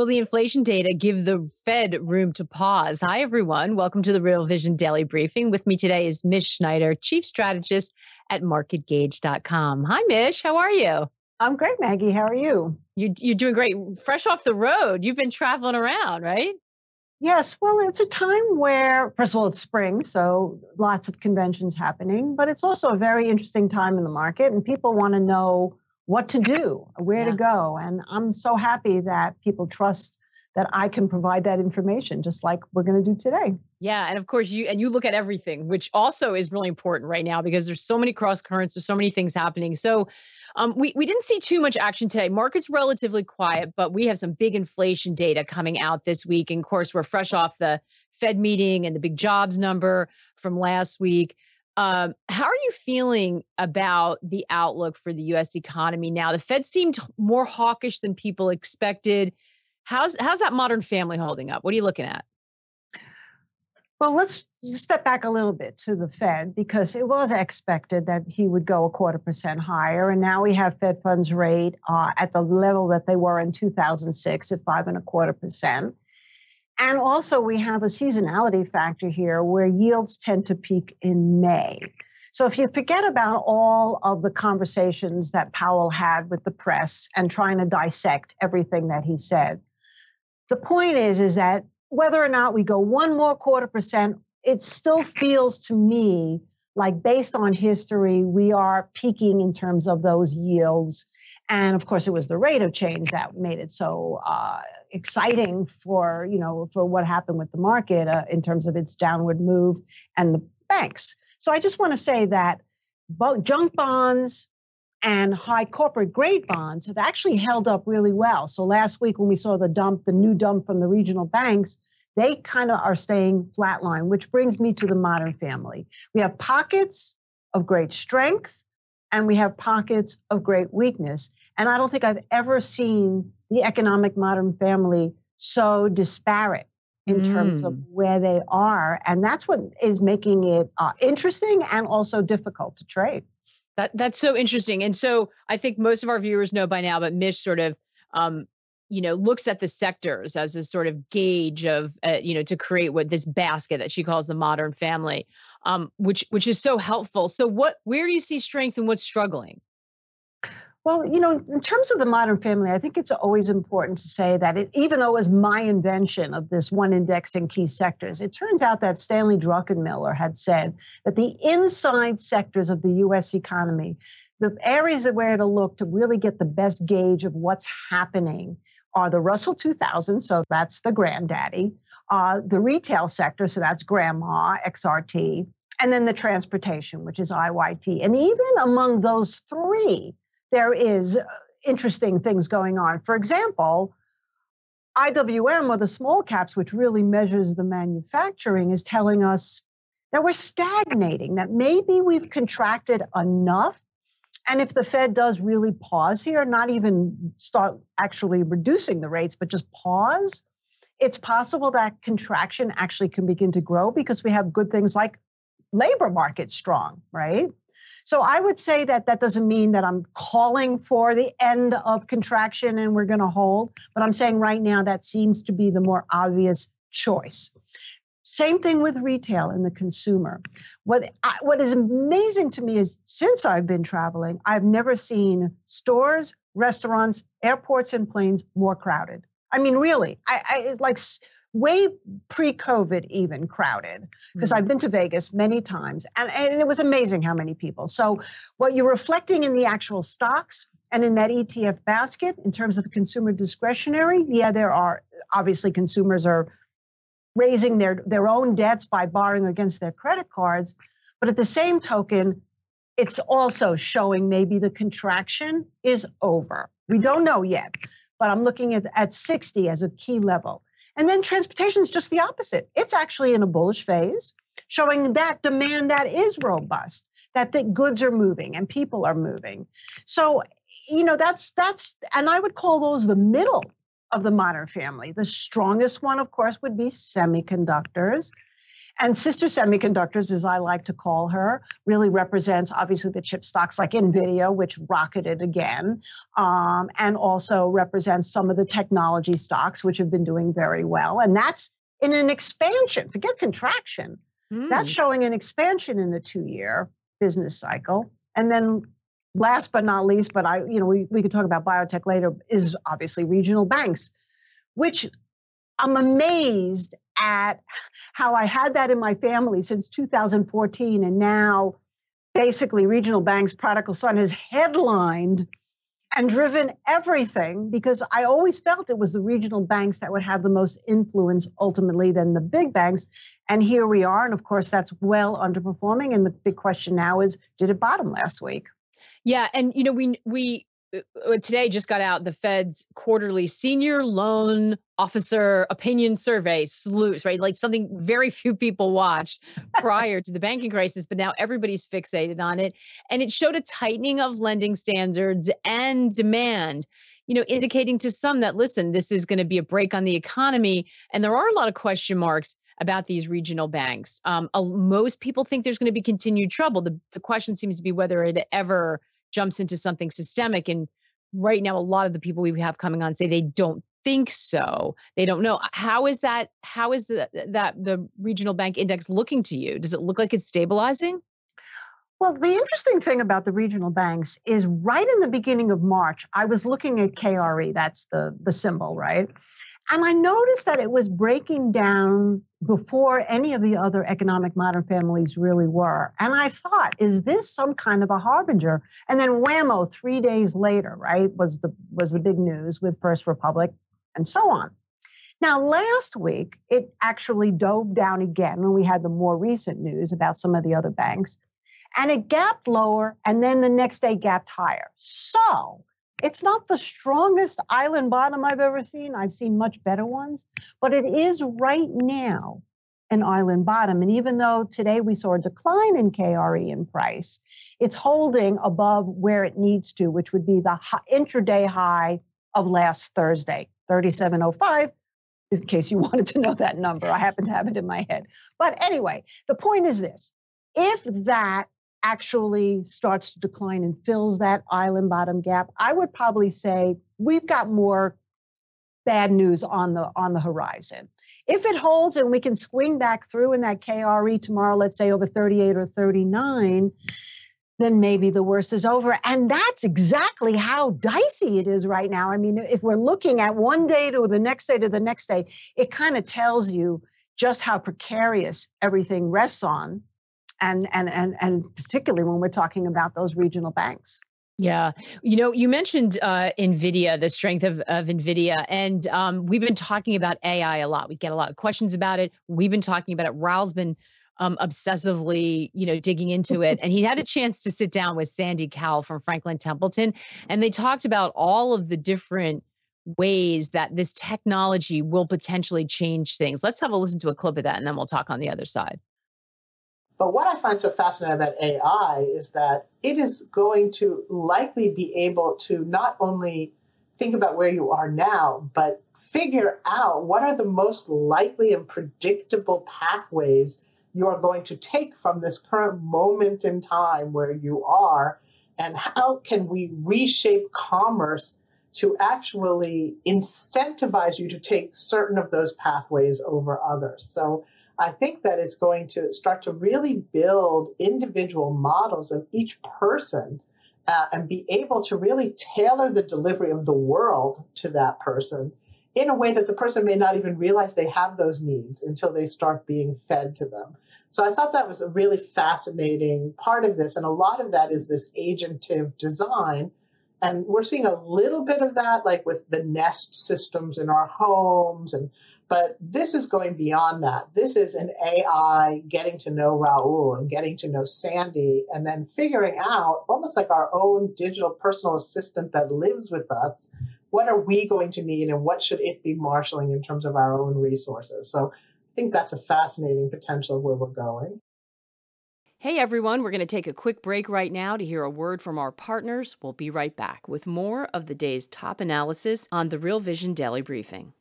Will the inflation data give the Fed room to pause? Hi, everyone. Welcome to the Real Vision Daily Briefing. With me today is Mish Schneider, Chief Strategist at MarketGauge.com. Hi, Mish. How are you? I'm great, Maggie. How are you? you you're doing great. Fresh off the road. You've been traveling around, right? Yes. Well, it's a time where, first of all, it's spring, so lots of conventions happening, but it's also a very interesting time in the market, and people want to know what to do, where yeah. to go. And I'm so happy that people trust that I can provide that information, just like we're going to do today. Yeah, and of course you and you look at everything, which also is really important right now because there's so many cross currents, there's so many things happening. So, um, we we didn't see too much action today. Market's relatively quiet, but we have some big inflation data coming out this week. And of course, we're fresh off the Fed meeting and the big jobs number from last week. Um, how are you feeling about the outlook for the U.S. economy now? The Fed seemed more hawkish than people expected. How's how's that Modern Family holding up? What are you looking at? Well, let's step back a little bit to the Fed because it was expected that he would go a quarter percent higher, and now we have Fed funds rate uh, at the level that they were in 2006 at five and a quarter percent. And also, we have a seasonality factor here where yields tend to peak in May. So, if you forget about all of the conversations that Powell had with the press and trying to dissect everything that he said, the point is, is that whether or not we go one more quarter percent, it still feels to me like based on history, we are peaking in terms of those yields. And of course, it was the rate of change that made it so uh, exciting for you know for what happened with the market uh, in terms of its downward move and the banks. So I just want to say that both junk bonds and high corporate grade bonds have actually held up really well. So last week when we saw the dump, the new dump from the regional banks, they kind of are staying flatline, which brings me to the modern family. We have pockets of great strength and we have pockets of great weakness. And I don't think I've ever seen the economic modern family so disparate in mm. terms of mm. where they are. And that's what is making it uh, interesting and also difficult to trade. That, that's so interesting. And so I think most of our viewers know by now, but Mish sort of um, you know looks at the sectors as a sort of gauge of uh, you know to create what this basket that she calls the modern family um, which which is so helpful. So what where do you see strength and what's struggling? Well, you know, in terms of the modern family, I think it's always important to say that it, even though it was my invention of this one index in key sectors, it turns out that Stanley Druckenmiller had said that the inside sectors of the US economy, the areas that where to look to really get the best gauge of what's happening are the Russell 2000, so that's the granddaddy, uh, the retail sector, so that's grandma, XRT, and then the transportation, which is IYT. And even among those three, there is uh, interesting things going on. For example, IWM or the small caps, which really measures the manufacturing, is telling us that we're stagnating, that maybe we've contracted enough. And if the Fed does really pause here, not even start actually reducing the rates, but just pause, it's possible that contraction actually can begin to grow because we have good things like labor market strong, right? So I would say that that doesn't mean that I'm calling for the end of contraction and we're going to hold, but I'm saying right now that seems to be the more obvious choice. Same thing with retail and the consumer. What what is amazing to me is since I've been traveling, I've never seen stores, restaurants, airports, and planes more crowded. I mean, really, I, I like way pre-COVID even crowded because mm-hmm. I've been to Vegas many times and, and it was amazing how many people. So what you're reflecting in the actual stocks and in that ETF basket in terms of consumer discretionary, yeah, there are obviously consumers are raising their their own debts by borrowing against their credit cards, but at the same token, it's also showing maybe the contraction is over. We don't know yet. but I'm looking at, at 60 as a key level. And then transportation is just the opposite. It's actually in a bullish phase, showing that demand that is robust, that the goods are moving and people are moving. So, you know, that's that's and I would call those the middle of the modern family. The strongest one, of course, would be semiconductors. And Sister Semiconductors, as I like to call her, really represents obviously the chip stocks like NVIDIA, which rocketed again, um, and also represents some of the technology stocks, which have been doing very well. And that's in an expansion, forget contraction. Mm. That's showing an expansion in the two year business cycle. And then last but not least, but I, you know, we, we could talk about biotech later, is obviously regional banks, which I'm amazed at how I had that in my family since 2014. And now basically regional banks, prodigal son has headlined and driven everything because I always felt it was the regional banks that would have the most influence ultimately than the big banks. And here we are. And of course, that's well underperforming. And the big question now is did it bottom last week? Yeah. And, you know, we, we, uh, uh, today just got out the Fed's quarterly senior loan officer opinion survey, SLOOS, right? Like something very few people watched prior to the banking crisis, but now everybody's fixated on it. And it showed a tightening of lending standards and demand, you know, indicating to some that, listen, this is going to be a break on the economy. And there are a lot of question marks about these regional banks. Um, uh, most people think there's going to be continued trouble. The, the question seems to be whether it ever jumps into something systemic. And right now, a lot of the people we have coming on say they don't think so. They don't know. How is that? How is the, that the regional bank index looking to you? Does it look like it's stabilizing? Well, the interesting thing about the regional banks is right in the beginning of March, I was looking at KRE, that's the, the symbol, right? And I noticed that it was breaking down before any of the other economic modern families really were. And I thought, is this some kind of a harbinger? And then whammo, three days later, right, was the was the big news with First Republic and so on. Now, last week, it actually dove down again when we had the more recent news about some of the other banks. And it gapped lower, and then the next day gapped higher. So it's not the strongest island bottom I've ever seen. I've seen much better ones, but it is right now an island bottom. And even though today we saw a decline in KRE in price, it's holding above where it needs to, which would be the intraday high of last Thursday, 3705. In case you wanted to know that number, I happen to have it in my head. But anyway, the point is this if that actually starts to decline and fills that island bottom gap, I would probably say we've got more bad news on the on the horizon. If it holds and we can swing back through in that KRE tomorrow, let's say over 38 or 39, then maybe the worst is over. And that's exactly how dicey it is right now. I mean, if we're looking at one day to the next day to the next day, it kind of tells you just how precarious everything rests on and and and and particularly when we're talking about those regional banks. Yeah. You know, you mentioned uh, NVIDIA, the strength of, of NVIDIA, and um, we've been talking about AI a lot. We get a lot of questions about it. We've been talking about it. Raoul's been um, obsessively, you know, digging into it. And he had a chance to sit down with Sandy Kaul from Franklin Templeton, and they talked about all of the different ways that this technology will potentially change things. Let's have a listen to a clip of that, and then we'll talk on the other side. But what I find so fascinating about AI is that it is going to likely be able to not only think about where you are now, but figure out what are the most likely and predictable pathways you are going to take from this current moment in time where you are, and how can we reshape commerce to actually incentivize you to take certain of those pathways over others. So I think that it's going to start to really build individual models of each person uh, and be able to really tailor the delivery of the world to that person in a way that the person may not even realize they have those needs until they start being fed to them. So I thought that was a really fascinating part of this. And a lot of that is this agentive design. And we're seeing a little bit of that, like with the Nest systems in our homes and But this is going beyond that. This is an AI getting to know Raoul and getting to know Sandy and then figuring out, almost like our own digital personal assistant that lives with us, what are we going to need and what should it be marshaling in terms of our own resources. So I think that's a fascinating potential where we're going. Hey everyone, we're going to take a quick break right now to hear a word from our partners. We'll be right back with more of the day's top analysis on the Real Vision Daily Briefing.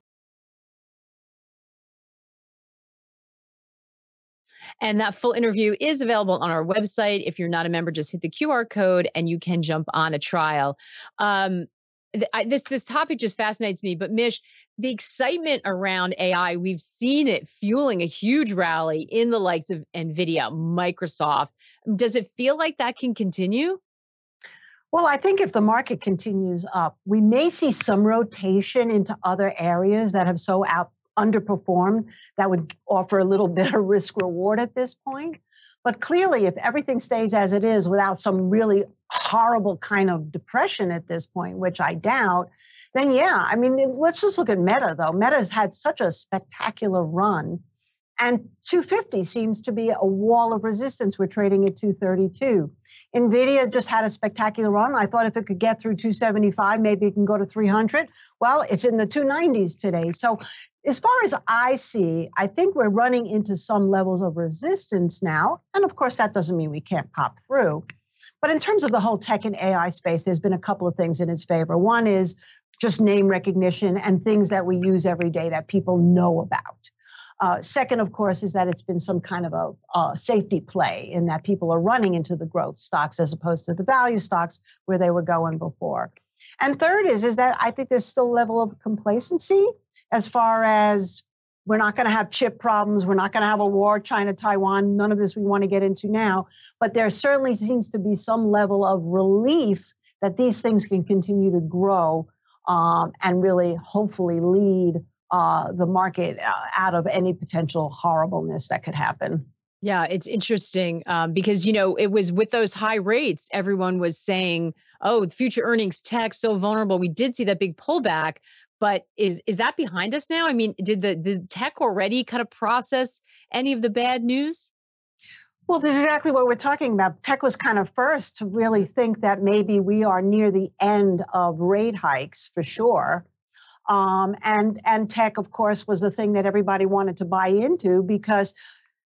And that full interview is available on our website. If you're not a member, just hit the QR code and you can jump on a trial. Um, I, this this topic just fascinates me. But Mish, the excitement around AI, we've seen it fueling a huge rally in the likes of Nvidia, Microsoft. Does it feel like that can continue? Well, I think if the market continues up, we may see some rotation into other areas that have so out, underperformed that would offer a little bit of risk reward at this point. But clearly, if everything stays as it is without some really horrible kind of depression at this point, which I doubt, then yeah, I mean, let's just look at Meta though. Meta's had such a spectacular run. And 250 seems to be a wall of resistance. We're trading at 232. NVIDIA just had a spectacular run. I thought if it could get through 275, maybe it can go to 300. Well, it's in the 290s today. So as far as I see, I think we're running into some levels of resistance now. And of course, that doesn't mean we can't pop through. But in terms of the whole tech and AI space, there's been a couple of things in its favor. One is just name recognition and things that we use every day that people know about. Uh, second, of course, is that it's been some kind of a, safety play in that people are running into the growth stocks as opposed to the value stocks where they were going before. And third is, is that I think there's still a level of complacency as far as we're not going to have chip problems. We're not going to have a war, China, Taiwan. None of this we want to get into now. But there certainly seems to be some level of relief that these things can continue to grow um, and really, hopefully, lead uh, the market uh, out of any potential horribleness that could happen. Yeah, it's interesting um, because you know it was with those high rates, everyone was saying, "Oh, future earnings tech so vulnerable." We did see that big pullback, but is is that behind us now? I mean, did the did tech already kind of process any of the bad news? Well, this is exactly what we're talking about. Tech was kind of first to really think that maybe we are near the end of rate hikes for sure. Um, and and tech, of course, was the thing that everybody wanted to buy into because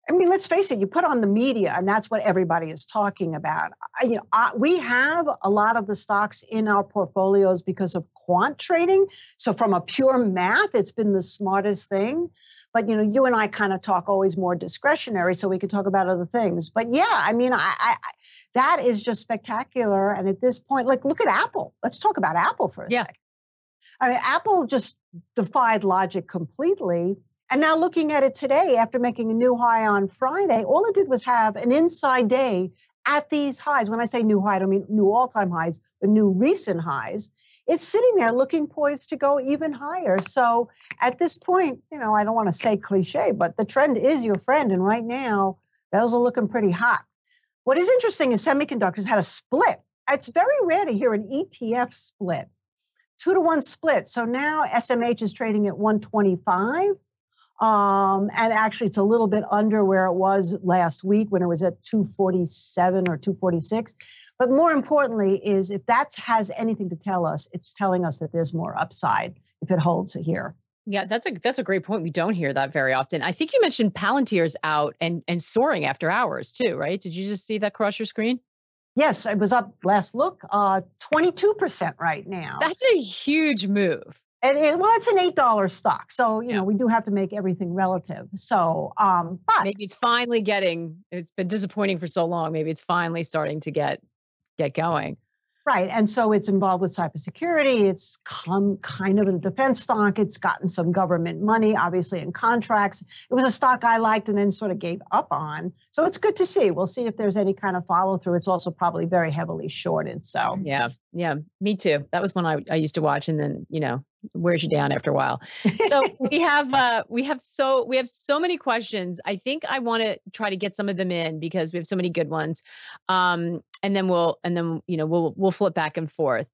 I mean, let's face it, you put on the media, and that's what everybody is talking about. I, you know, I, we have a lot of the stocks in our portfolios because of quant trading. So, from a pure math, it's been the smartest thing. But you know, you and I kind of talk always more discretionary, so we could talk about other things. But yeah, I mean, I, I that is just spectacular. And at this point, like, look at Apple. Let's talk about Apple for a yeah. second. I mean, Apple just defied logic completely and now looking at it today, after making a new high on Friday, all it did was have an inside day at these highs. When I say new high, I don't mean new all-time highs, but new recent highs. It's sitting there looking poised to go even higher. So at this point, you know, I don't want to say cliche, but the trend is your friend. And right now, those are looking pretty hot. What is interesting is semiconductors had a split. It's very rare to hear an ETF split, two to one split. So now SMH is trading at 125 um, and actually, it's a little bit under where it was last week when it was at 247 or 246. But more importantly, is if that has anything to tell us, it's telling us that there's more upside if it holds here. Yeah, that's a that's a great point. We don't hear that very often. I think you mentioned Palantir's out and and soaring after hours too, right? Did you just see that cross your screen? Yes, it was up last look, uh, 22% right now. That's a huge move. And it, well, it's an eight dollar stock, so you yeah. know we do have to make everything relative. So, um, but maybe it's finally getting. It's been disappointing for so long. Maybe it's finally starting to get get going. Right. And so it's involved with cybersecurity. It's come kind of a defense stock. It's gotten some government money, obviously, in contracts. It was a stock I liked and then sort of gave up on. So it's good to see. We'll see if there's any kind of follow through. It's also probably very heavily shorted. So, yeah. Yeah. Me too. That was one I, I used to watch. And then, you know, wears you down after a while. So we have uh we have so we have so many questions. I think I want to try to get some of them in because we have so many good ones. Um and then we'll and then you know we'll we'll flip back and forth.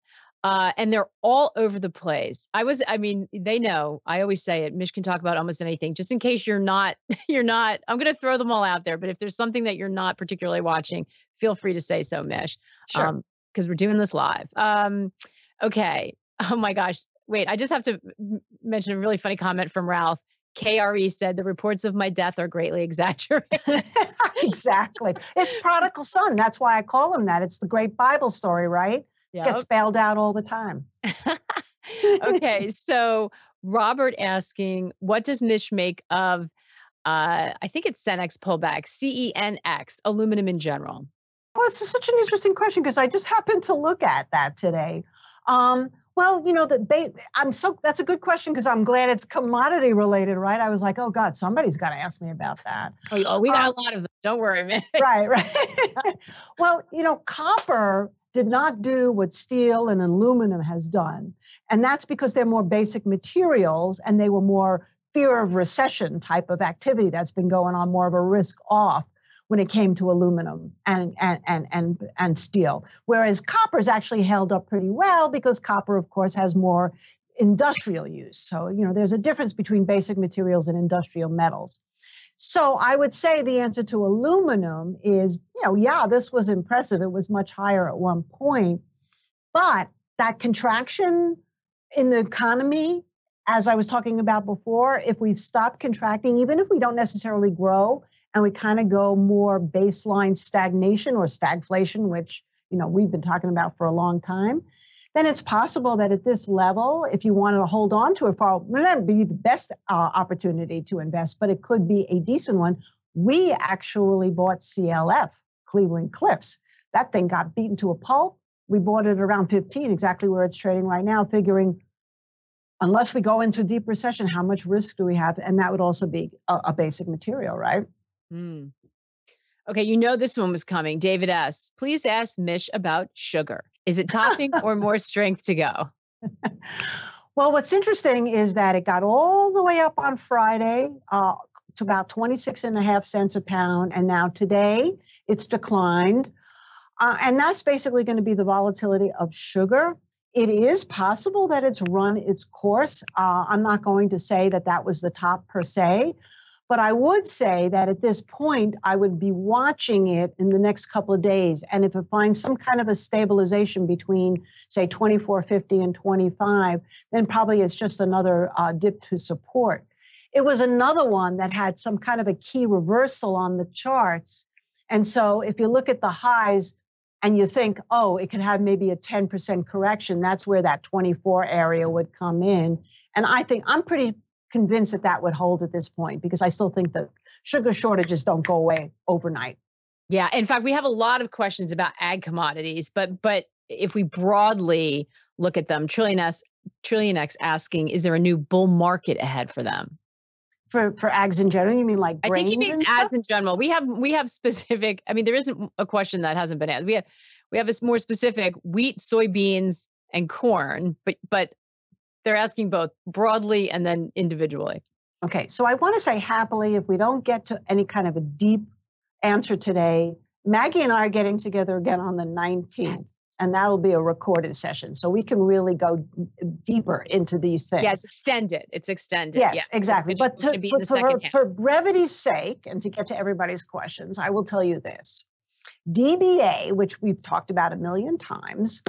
Uh, and they're all over the place. I was, I mean, they know. I always say it. Mish can talk about almost anything. Just in case you're not, you're not. I'm going to throw them all out there. But if there's something that you're not particularly watching, feel free to say so, Mish. Sure. Because um, we're doing this live. Um, okay. Oh my gosh. Wait, I just have to mention a really funny comment from Ralph. KRE said the reports of my death are greatly exaggerated. exactly. It's prodigal son. That's why I call him that. It's the great Bible story, right? Yep. Gets bailed out all the time. okay. So Robert asking, what does Mish make of uh, I think it's Cenex pullback, CENX, aluminum in general? Well, it's such an interesting question because I just happened to look at that today. Um, well, you know, the ba- I'm so that's a good question because I'm glad it's commodity related, right? I was like, oh God, somebody's got to ask me about that. Oh, oh we got um, a lot of them. Don't worry, man. right, right. well, you know, copper did not do what steel and aluminum has done, and that's because they're more basic materials and they were more fear of recession type of activity that's been going on, more of a risk off when it came to aluminum and, and, and, and, and steel. Whereas copper's actually held up pretty well because copper, of course, has more industrial use. So, you know, there's a difference between basic materials and industrial metals. So I would say the answer to aluminum is, you know, yeah, this was impressive. It was much higher at one point, but that contraction in the economy, as I was talking about before, if we've stopped contracting, even if we don't necessarily grow, and we kind of go more baseline stagnation or stagflation, which you know we've been talking about for a long time, then it's possible that at this level, if you wanted to hold on to it for, it not be the best uh, opportunity to invest, but it could be a decent one. We actually bought CLF, Cleveland Cliffs. That thing got beaten to a pulp. We bought it around 15, exactly where it's trading right now, figuring unless we go into a deep recession, how much risk do we have? And that would also be a, a basic material, right? Mm. Okay, you know this one was coming. David S. Please ask Mish about sugar. Is it topping or more strength to go? well, what's interesting is that it got all the way up on Friday uh, to about 26 and a half cents a pound. And now today it's declined. Uh, and that's basically going to be the volatility of sugar. It is possible that it's run its course. Uh, I'm not going to say that that was the top per se, but I would say that at this point, I would be watching it in the next couple of days. And if it finds some kind of a stabilization between, say, 24.50 and 25, then probably it's just another uh, dip to support. It was another one that had some kind of a key reversal on the charts. And so if you look at the highs, and you think, oh, it could have maybe a 10% correction, that's where that 24 area would come in. And I think I'm pretty convinced that that would hold at this point because I still think that sugar shortages don't go away overnight. Yeah, in fact, we have a lot of questions about ag commodities, but but if we broadly look at them, Trillion S, Trillion X asking, is there a new bull market ahead for them? For for ags in general, you mean like I think he means ads in general. We have we have specific. I mean, there isn't a question that hasn't been asked. We have we have a more specific wheat, soybeans, and corn, but but they're asking both broadly and then individually. Okay, so I want to say happily, if we don't get to any kind of a deep answer today, Maggie and I are getting together again on the 19th, and that'll be a recorded session. So we can really go deeper into these things. Yeah, it's extended. It's extended. Yes, yeah. exactly. But to, for, for, for brevity's sake, and to get to everybody's questions, I will tell you this. DBA, which we've talked about a million times,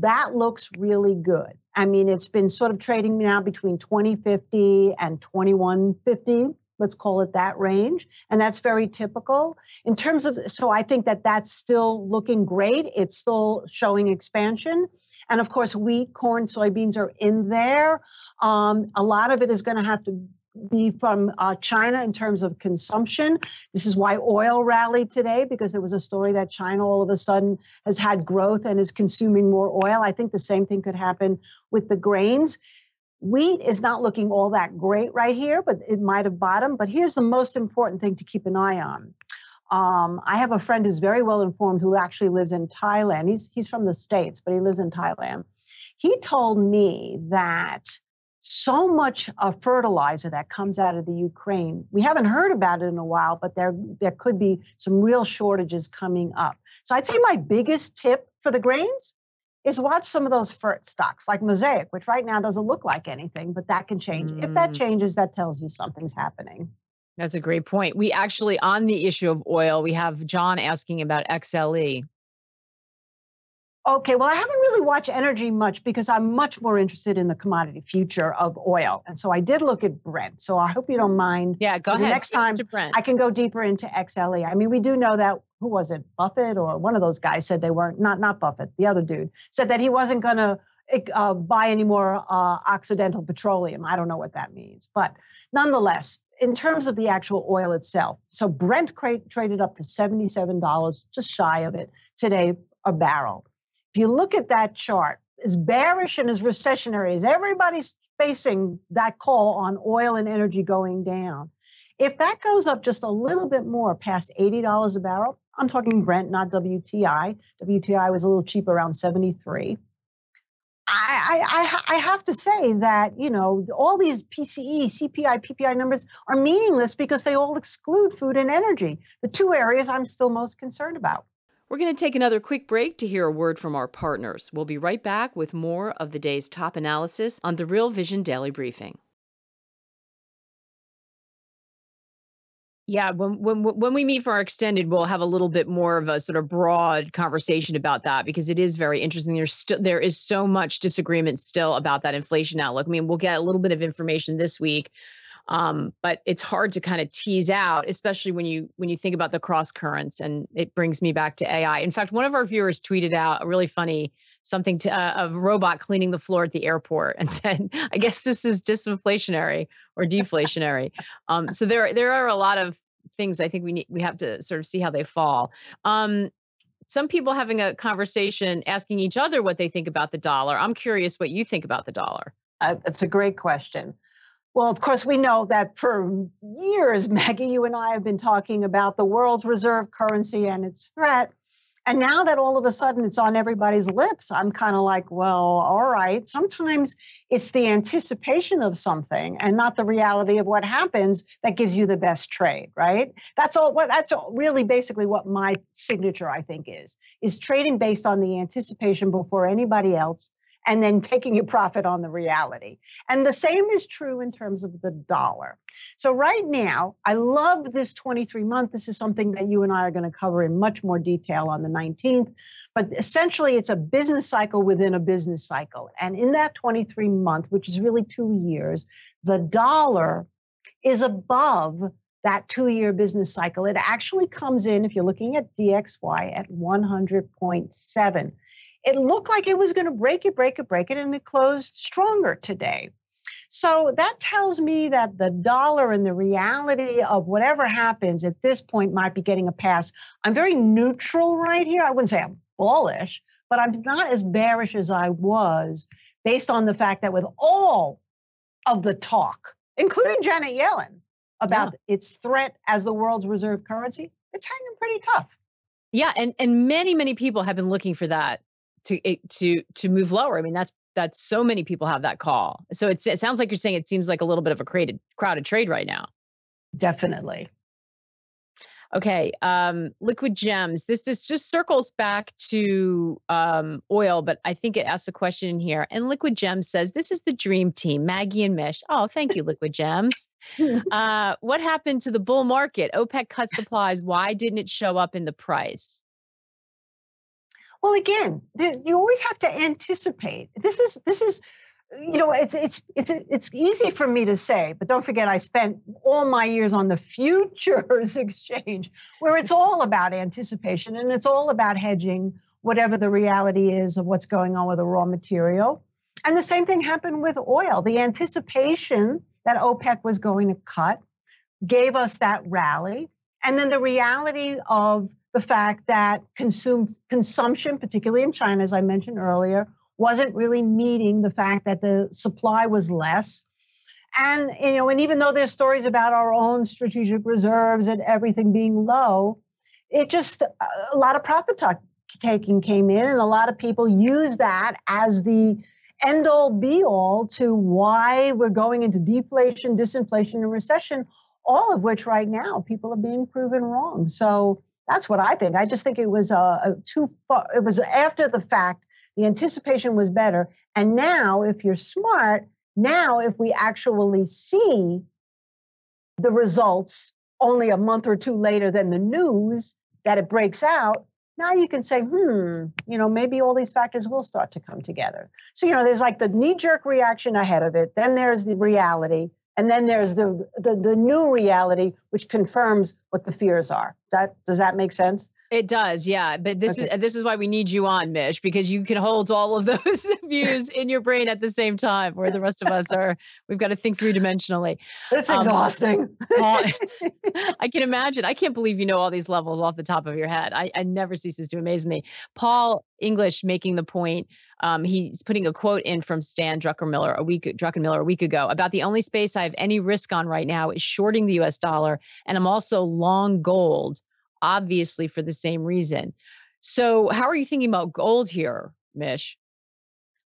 that looks really good. I mean, it's been sort of trading now between 2050 and 2150 let's call it that range and that's very typical. In terms of so i think that that's still looking great. It's still showing expansion. And of course wheat corn soybeans are in there. Um, a lot of it is going to have to be from uh, China in terms of consumption. This is why oil rallied today because there was a story that China all of a sudden has had growth and is consuming more oil. I think the same thing could happen with the grains. Wheat is not looking all that great right here, but it might have bottomed. But here's the most important thing to keep an eye on. Um, I have a friend who's very well informed who actually lives in Thailand. He's he's from the states, but he lives in Thailand. He told me that so much uh, fertilizer that comes out of the Ukraine. We haven't heard about it in a while, but there there could be some real shortages coming up. So I'd say my biggest tip for the grains is watch some of those FERT stocks like Mosaic, which right now doesn't look like anything, but that can change. Mm. If that mm. changes, that tells you something's happening. That's a great point. We actually, on the issue of oil, we have John asking about XLE. Okay, well, I haven't really watched energy much because I'm much more interested in the commodity future of oil. And so I did look at Brent. So I hope you don't mind. Yeah, go ahead. Next time I can go deeper into XLE. I mean, we do know that who was it, Buffett or one of those guys said they weren't not not Buffett, the other dude said that he wasn't going to uh, buy any more uh, Occidental Petroleum. I don't know what that means, but nonetheless, in terms of the actual oil itself, so Brent cra- traded up to seventy-seven dollars, just shy of it today a barrel. You look at that chart, as bearish and as recessionary as everybody's facing that call on oil and energy going down, if that goes up just a little bit more past $80 a barrel, I'm talking Brent, not WTI. WTI was a little cheap around 73. I, I, I have to say that, you know, all these PCE, CPI, PPI numbers are meaningless because they all exclude food and energy, the two areas I'm still most concerned about. We're going to take another quick break to hear a word from our partners. We'll be right back with more of the day's top analysis on the Real Vision Daily Briefing. Yeah, when when when we meet for our extended, we'll have a little bit more of a sort of broad conversation about that because it is very interesting. There's still there is so much disagreement still about that inflation outlook. I mean, we'll get a little bit of information this week um, but it's hard to kind of tease out especially when you when you think about the cross currents and it brings me back to ai in fact one of our viewers tweeted out a really funny something to uh, a robot cleaning the floor at the airport and said i guess this is disinflationary or deflationary. Um, so there there are a lot of things i think we need we have to sort of see how they fall. Um, some people having a conversation asking each other what they think about the dollar. I'm curious what you think about the dollar. Uh, that's a great question well, of course, we know that for years, Maggie, you and I have been talking about the world's reserve currency and its threat. And now that all of a sudden it's on everybody's lips, I'm kind of like, well, all right. Sometimes it's the anticipation of something and not the reality of what happens that gives you the best trade, right? That's all what that's really basically what my signature I think is is trading based on the anticipation before anybody else and then taking your profit on the reality. And the same is true in terms of the dollar. So, right now, I love this 23 month. This is something that you and I are going to cover in much more detail on the 19th. But essentially, it's a business cycle within a business cycle. And in that 23 month, which is really two years, the dollar is above that two year business cycle. It actually comes in, if you're looking at DXY, at 100.7 it looked like it was going to break it, break it, break it, and it closed stronger today. So that tells me that the dollar and the reality of whatever happens at this point might be getting a pass. I'm very neutral right here. I wouldn't say I'm bullish, but I'm not as bearish as I was based on the fact that with all of the talk, including Janet Yellen, about yeah. its threat as the world's reserve currency, it's hanging pretty tough. Yeah, and and many many people have been looking for that to to to move lower. I mean, that's that's so many people have that call. So it sounds like you're saying it seems like a little bit of a crowded crowded trade right now. Definitely. Okay, um, liquid gems. This is just circles back to um, oil, but I think it asks a question in here. And liquid gems says, "This is the dream team, Maggie and Mish." Oh, thank you, liquid gems. uh, what happened to the bull market? OPEC cut supplies. Why didn't it show up in the price? Well, again, you always have to anticipate. This is this is you know it's it's it's it's easy for me to say but don't forget i spent all my years on the futures exchange where it's all about anticipation and it's all about hedging whatever the reality is of what's going on with the raw material. And the same thing happened with oil. The anticipation that opec was going to cut gave us that rally. And then the reality of the fact that consume, consumption, particularly in China, as I mentioned earlier, wasn't really meeting the fact that the supply was less. And you know, and even though there's stories about our own strategic reserves and everything being low, it just a lot of profit taking came in, and a lot of people use that as the end all be all to why we're going into deflation, disinflation, and recession. All of which right now people are being proven wrong. So that's what I think. I just think it was a, a too far. It was after the fact The anticipation was better. And now, if you're smart, now if we actually see the results only a month or two later than the news that it breaks out, now you can say, hmm, you know, maybe all these factors will start to come together. So, you know, there's like the knee jerk reaction ahead of it, then there's the reality, and then there's the, the, the new reality, which confirms what the fears are. That does that make sense? It does, yeah. But this okay. is this is why we need you on, Mish, because you can hold all of those views in your brain at the same time, where the rest of us are. We've got to think three dimensionally. It's um, exhausting. Paul, I can imagine. I can't believe you know all these levels off the top of your head. I, I never ceases to amaze me. Paul English making the point. Um, he's putting a quote in from Stan Druckenmiller a week Druckenmiller a week ago about the only space I have any risk on right now is shorting the U.S. dollar, and I'm also long gold obviously for the same reason. So, how are you thinking about gold here, Mish?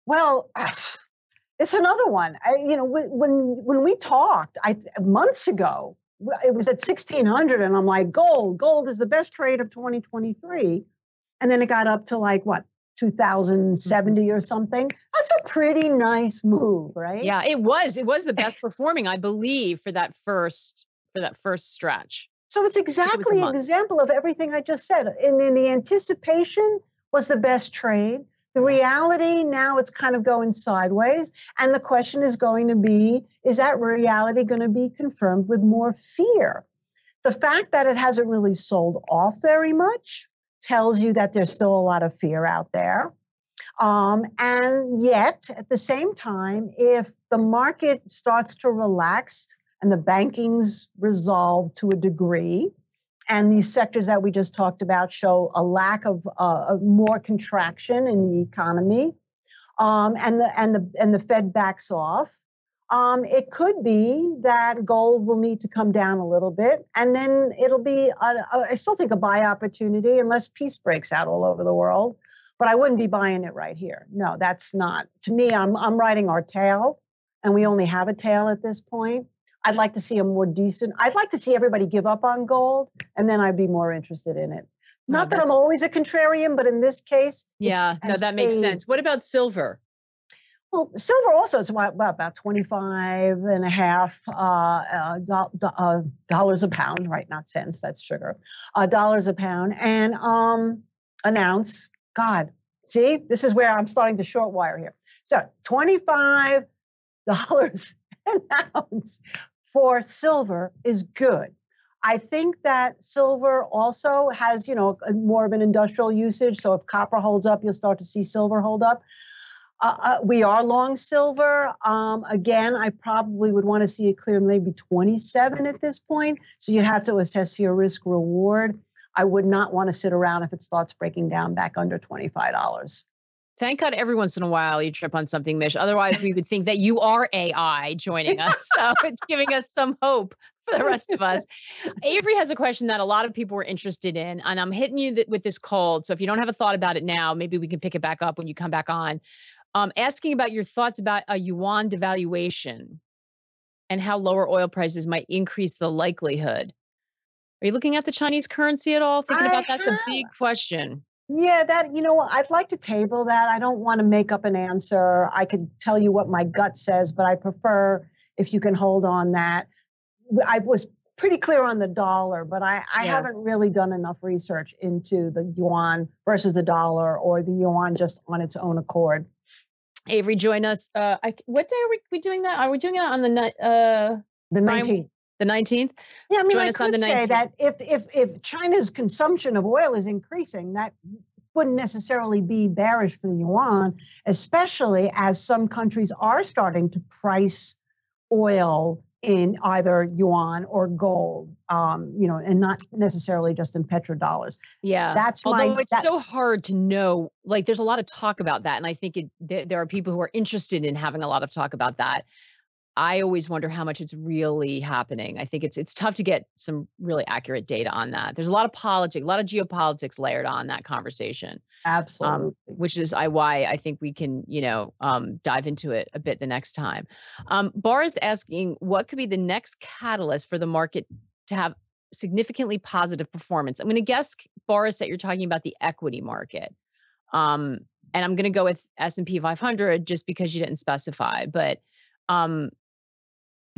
Well, it's another one. I, you know, when when we talked, I months ago, it was at sixteen hundred, and I'm like, gold, gold is the best trade of 2023, and then it got up to like what 2070 mm-hmm. or something. That's a pretty nice move, right? Yeah, it was. It was the best performing, I believe, for that first for that first stretch. So it's exactly it an example of everything I just said. And then the anticipation was the best trade. The reality now it's kind of going sideways. And the question is going to be is that reality going to be confirmed with more fear? The fact that it hasn't really sold off very much tells you that there's still a lot of fear out there. Um, and yet, at the same time, if the market starts to relax and the banking's resolved to a degree. And these sectors that we just talked about show a lack of, uh, more contraction in the economy, um, and the and the and the Fed backs off. Um, it could be that gold will need to come down a little bit, and then it'll be. A, a, I still think a buy opportunity unless peace breaks out all over the world. But I wouldn't be buying it right here. No, that's not. To me, I'm I'm riding our tail, and we only have a tail at this point. I'd like to see a more decent. I'd like to see everybody give up on gold, and then I'd be more interested in it. Not no, that I'm always a contrarian, but in this case, yeah, no, that makes paid. sense. What about silver? Well, silver also is about, about 25 and a half uh, uh, do, uh, dollars a pound, right? Not cents, that's sugar. Uh, dollars a pound. And um, an ounce, God, see, this is where I'm starting to short wire here. So $25 an ounce for silver is good. I think that silver also has, you know, more of an industrial usage. So if copper holds up, you'll start to see silver hold up. Uh, uh, we are long silver. Um, again, I probably would want to see it clear maybe 27 at this point. So you'd have to assess your risk reward. I would not want to sit around if it starts breaking down back under $25. Thank God every once in a while you trip on something, Mish. Otherwise, we would think that you are AI joining us. So it's giving us some hope for the rest of us. Avery has a question that a lot of people were interested in, and I'm hitting you th- with this cold. So if you don't have a thought about it now, maybe we can pick it back up when you come back on. Um, asking about your thoughts about a yuan devaluation and how lower oil prices might increase the likelihood. Are you looking at the Chinese currency at all? Thinking about that's a big question. Yeah, that, you know, I'd like to table that. I don't want to make up an answer. I could tell you what my gut says, but I prefer if you can hold on that. I was pretty clear on the dollar, but I, I yeah. haven't really done enough research into the yuan versus the dollar or the yuan just on its own accord. Avery, join us. Uh, I, what day are we, we doing that? Are we doing it on the uh, the nineteenth? The nineteenth. Yeah, I mean, Join I could say that if if if China's consumption of oil is increasing, that wouldn't necessarily be bearish for the yuan, especially as some countries are starting to price oil in either yuan or gold, um, you know, and not necessarily just in petrodollars. Yeah, that's although my, it's that, so hard to know. Like, there's a lot of talk about that, and I think it, there, there are people who are interested in having a lot of talk about that. I always wonder how much it's really happening. I think it's it's tough to get some really accurate data on that. There's a lot of politics, a lot of geopolitics layered on that conversation. Absolutely. Um, which is I, why I think we can, you know, um, dive into it a bit the next time. Um, is asking what could be the next catalyst for the market to have significantly positive performance. I'm going to guess, Boris, that you're talking about the equity market. Um, and I'm going to go with S&P 500 just because you didn't specify. But um,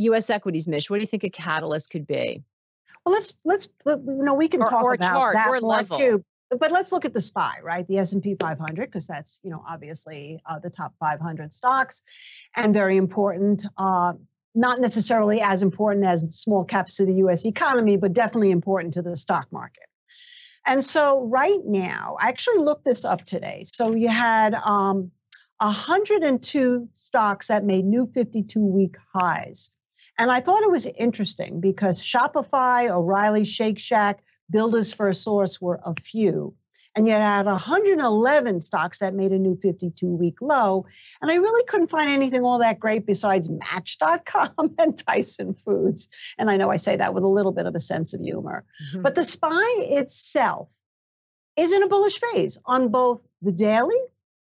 U.S. equities, Mish, what do you think a catalyst could be? Well, let's let's you know we can or, talk or about chart, that or more level. too. But let's look at the SPY, right? The S&P 500, because that's you know obviously uh, the top 500 stocks, and very important. Uh, not necessarily as important as small caps to the U.S. economy, but definitely important to the stock market. And so, right now, I actually looked this up today. So you had um, 102 stocks that made new 52 week highs. And I thought it was interesting because Shopify, O'Reilly, Shake Shack, Builders FirstSource were a few. And you had 111 stocks that made a new 52 week low. And I really couldn't find anything all that great besides Match.com and Tyson Foods. And I know I say that with a little bit of a sense of humor. Mm-hmm. But the SPY itself is in a bullish phase on both the daily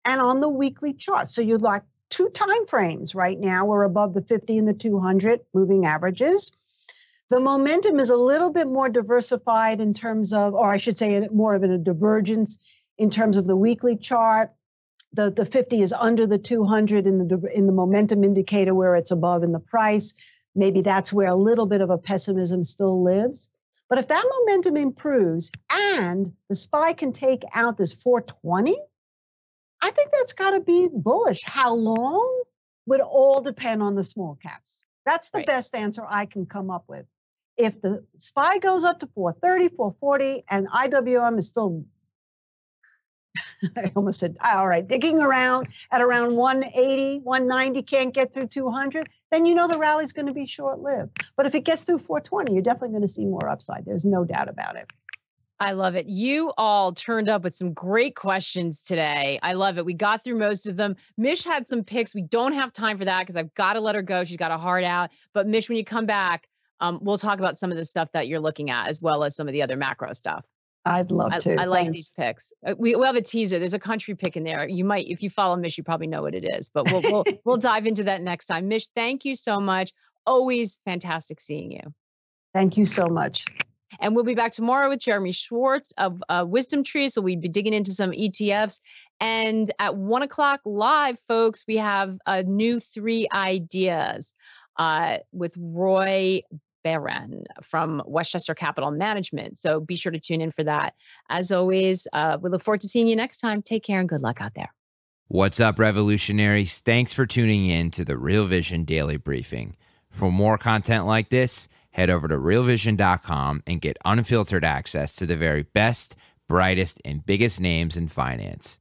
and on the weekly chart. So you'd like two time frames right now. We're above the 50 and the 200 moving averages. The momentum is a little bit more diversified in terms of, or I should say, more of a divergence in terms of the weekly chart. The, the 50 is under the 200 in the in the momentum indicator where it's above in the price. Maybe that's where a little bit of a pessimism still lives. But if that momentum improves and the SPY can take out this 420, I think that's got to be bullish. How long would all depend on the small caps. That's the right. best answer I can come up with if the SPY goes up to 430, 440, and IWM is still, I almost said, all right, digging around at around 180, 190, can't get through 200, then you know the rally's going to be short lived. But if it gets through 420, you're definitely going to see more upside. There's no doubt about it. I love it. You all turned up with some great questions today. I love it. We got through most of them. Mish had some picks. We don't have time for that because I've got to let her go. She's got a heart out. But Mish, when you come back, um, we'll talk about some of the stuff that you're looking at as well as some of the other macro stuff. I'd love to. I, I like these picks. Uh, we we have a teaser. There's a country pick in there. You might, if you follow Mish, you probably know what it is. But we'll we'll we'll dive into that next time. Mish, thank you so much. Always fantastic seeing you. Thank you so much. And we'll be back tomorrow with Jeremy Schwartz of uh, WisdomTree. So we'll be digging into some ETFs. And at one o'clock live, folks, we have a new three ideas uh, with Roy Behren from Westchester Capital Management. So be sure to tune in for that. As always, uh, we look forward to seeing you next time. Take care and good luck out there. What's up, revolutionaries? Thanks for tuning in to the Real Vision Daily Briefing. For more content like this, head over to realvision.com and get unfiltered access to the very best, brightest, and biggest names in finance.